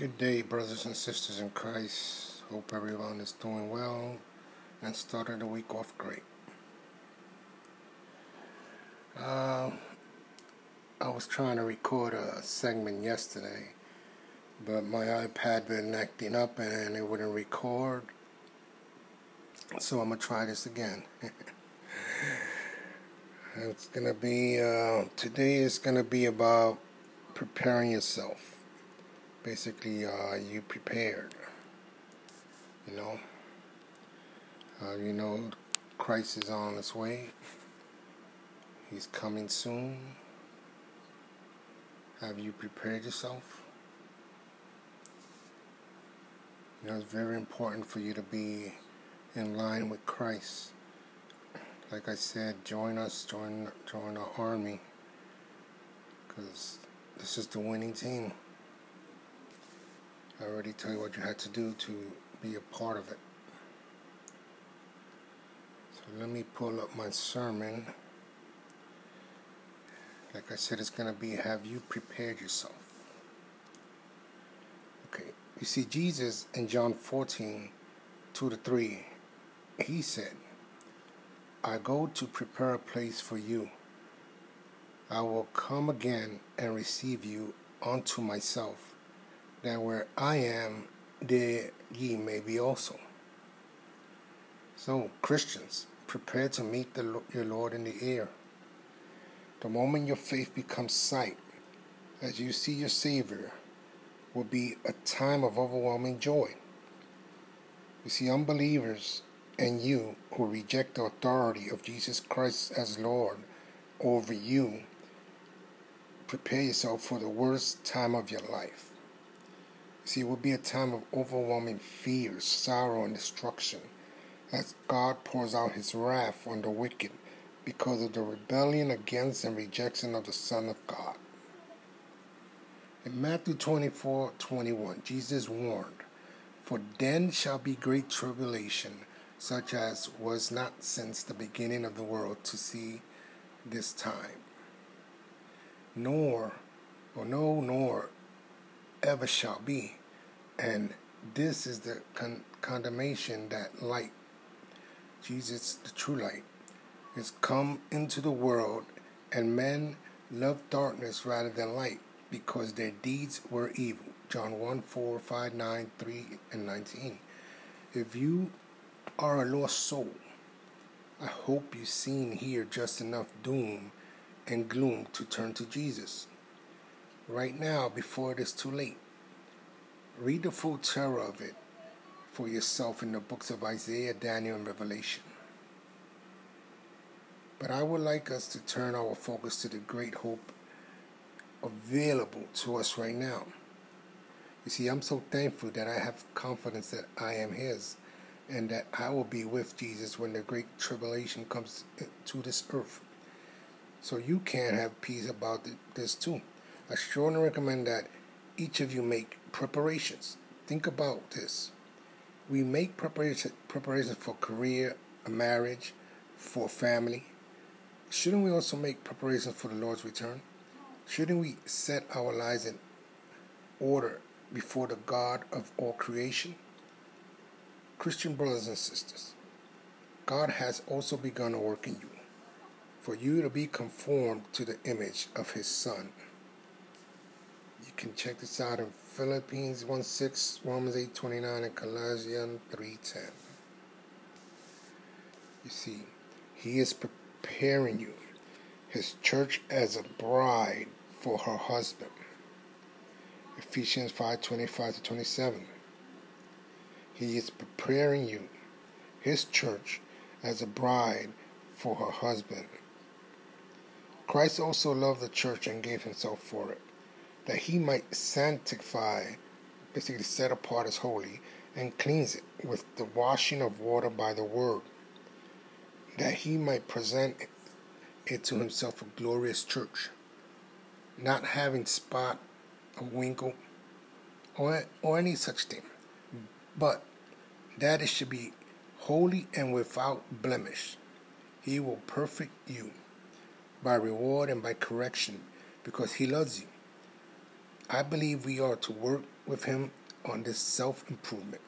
Good day, brothers and sisters in Christ. Hope everyone is doing well and started the week off great. Uh, I was trying to record a segment yesterday, but my iPad been acting up and it wouldn't record. So I'm gonna try this again. it's gonna be uh, today is gonna be about preparing yourself basically uh, you prepared. You know, uh, you know Christ is on his way. He's coming soon. Have you prepared yourself? You know, it's very important for you to be in line with Christ. Like I said, join us, join join our army, because this is the winning team. I already tell you what you had to do to be a part of it. So let me pull up my sermon. Like I said, it's going to be Have you prepared yourself? Okay, you see, Jesus in John 14 2 to 3, he said, I go to prepare a place for you. I will come again and receive you unto myself that where I am, there ye may be also. So, Christians, prepare to meet the, your Lord in the air. The moment your faith becomes sight, as you see your Savior, will be a time of overwhelming joy. You see, unbelievers and you who reject the authority of Jesus Christ as Lord over you, prepare yourself for the worst time of your life. See, it will be a time of overwhelming fear, sorrow, and destruction as God pours out his wrath on the wicked because of the rebellion against and rejection of the Son of God. In Matthew 24 21, Jesus warned, For then shall be great tribulation, such as was not since the beginning of the world to see this time. Nor, or no, nor ever shall be. And this is the con- condemnation that light, Jesus, the true light, is come into the world, and men love darkness rather than light because their deeds were evil. John 1 4, 5, 9, 3, and 19. If you are a lost soul, I hope you've seen here just enough doom and gloom to turn to Jesus. Right now, before it is too late. Read the full terror of it for yourself in the books of Isaiah, Daniel, and Revelation. But I would like us to turn our focus to the great hope available to us right now. You see, I'm so thankful that I have confidence that I am His and that I will be with Jesus when the great tribulation comes to this earth. So you can have peace about this too. I strongly recommend that each of you make preparations. Think about this. We make preparation, preparations for career, a marriage, for family. Shouldn't we also make preparations for the Lord's return? Shouldn't we set our lives in order before the God of all creation? Christian brothers and sisters, God has also begun a work in you, for you to be conformed to the image of His Son. Can check this out in Philippians 1 6, Romans 8 29, and Colossians 3 10. You see, He is preparing you, His church, as a bride for her husband. Ephesians 5 25 to 27. He is preparing you, His church, as a bride for her husband. Christ also loved the church and gave Himself for it that he might sanctify, basically set apart as holy, and cleanse it with the washing of water by the word, that he might present it to himself a glorious church, not having spot or wrinkle or, or any such thing, but that it should be holy and without blemish. He will perfect you by reward and by correction because he loves you I believe we are to work with Him on this self improvement.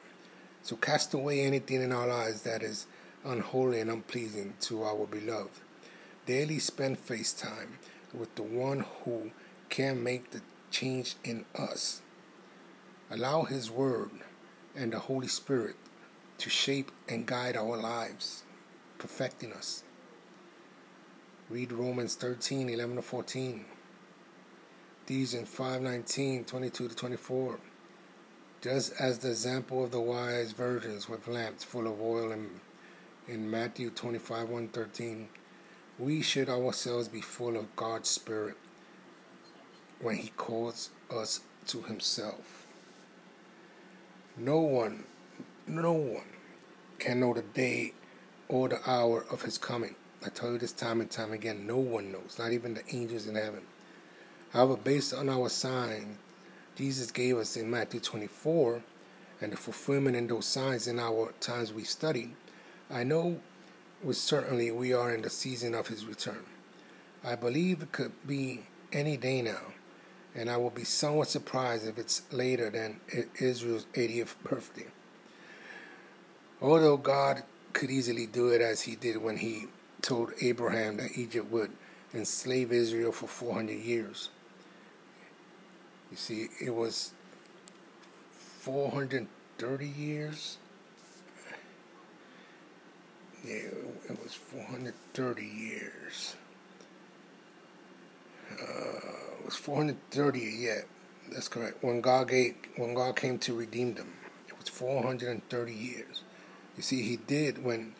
So cast away anything in our lives that is unholy and unpleasing to our beloved. Daily spend face time with the one who can make the change in us. Allow His Word and the Holy Spirit to shape and guide our lives, perfecting us. Read Romans 13 11 to 14. These in 519 22 to 24 just as the example of the wise virgins with lamps full of oil in, in Matthew 25 113, we should ourselves be full of God's Spirit when He calls us to Himself. No one, no one can know the day or the hour of His coming. I tell you this time and time again, no one knows, not even the angels in heaven. However, based on our sign Jesus gave us in Matthew 24 and the fulfillment in those signs in our times we study, I know with certainty we are in the season of his return. I believe it could be any day now, and I will be somewhat surprised if it's later than Israel's 80th birthday. Although God could easily do it as he did when he told Abraham that Egypt would enslave Israel for 400 years. You see, it was 430 years. Yeah, it was 430 years. Uh, it was 430, yeah, that's correct. When God gave, when God came to redeem them, it was 430 years. You see, He did when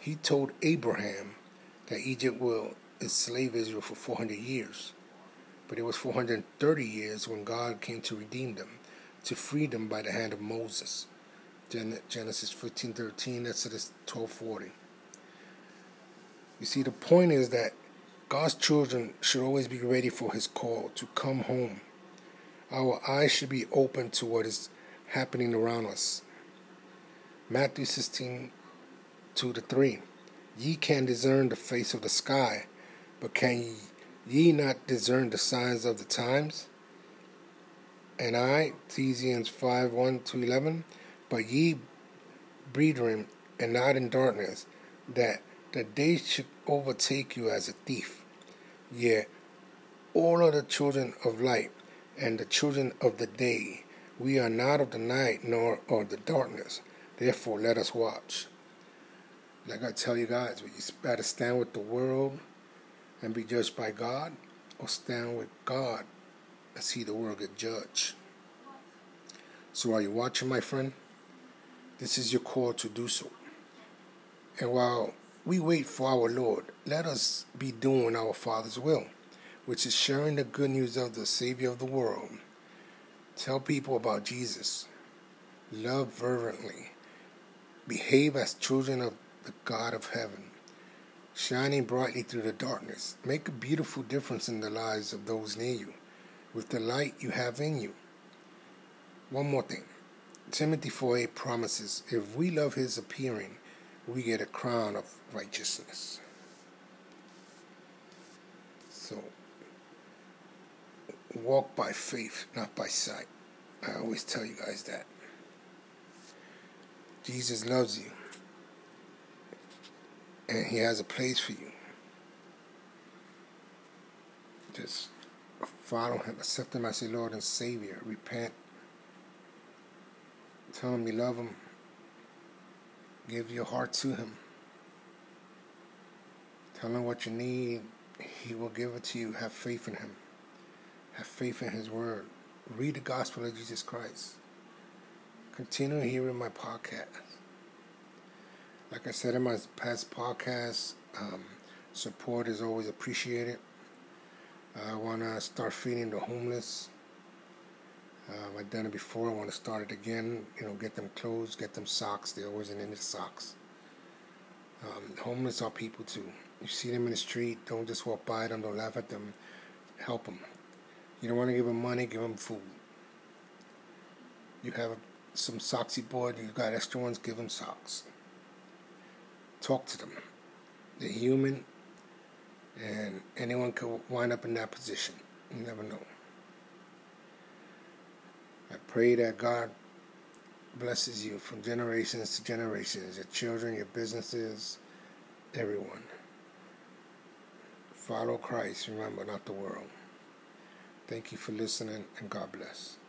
He told Abraham that Egypt will enslave Israel for 400 years. But it was 430 years when God came to redeem them, to free them by the hand of Moses. Genesis 15:13, Exodus 12:40. You see, the point is that God's children should always be ready for His call to come home. Our eyes should be open to what is happening around us. Matthew 16, 2 to 3. Ye can discern the face of the sky, but can ye ye not discern the signs of the times? And I, Ephesians 5 1 to 11, but ye, brethren, and not in darkness, that the day should overtake you as a thief. Yea, all are the children of light, and the children of the day. We are not of the night, nor of the darkness. Therefore, let us watch. Like I tell you guys, you better stand with the world and be judged by God, or stand with God and see the world get judged. So, are you watching, my friend? This is your call to do so. And while we wait for our Lord, let us be doing our Father's will, which is sharing the good news of the Savior of the world. Tell people about Jesus. Love fervently. Behave as children of the God of heaven shining brightly through the darkness. Make a beautiful difference in the lives of those near you with the light you have in you. One more thing. Timothy 4:8 promises if we love his appearing, we get a crown of righteousness. So, walk by faith, not by sight. I always tell you guys that. Jesus loves you and He has a place for you. Just follow Him, accept Him as your Lord and Savior, repent, tell Him you love Him, give your heart to Him, tell Him what you need, He will give it to you. Have faith in Him, have faith in His Word, read the gospel of Jesus Christ. Continue hearing my podcast. Like I said in my past podcasts, um, support is always appreciated. I want to start feeding the homeless. Um, I've done it before. I want to start it again. You know, get them clothes, get them socks. They're always in need of socks. Um, homeless are people too. You see them in the street, don't just walk by them, don't laugh at them. Help them. You don't want to give them money, give them food. You have some socksy board, you got extra ones, give them socks talk to them. They're human, and anyone could wind up in that position. You never know. I pray that God blesses you from generations to generations, your children, your businesses, everyone. Follow Christ, remember, not the world. Thank you for listening, and God bless.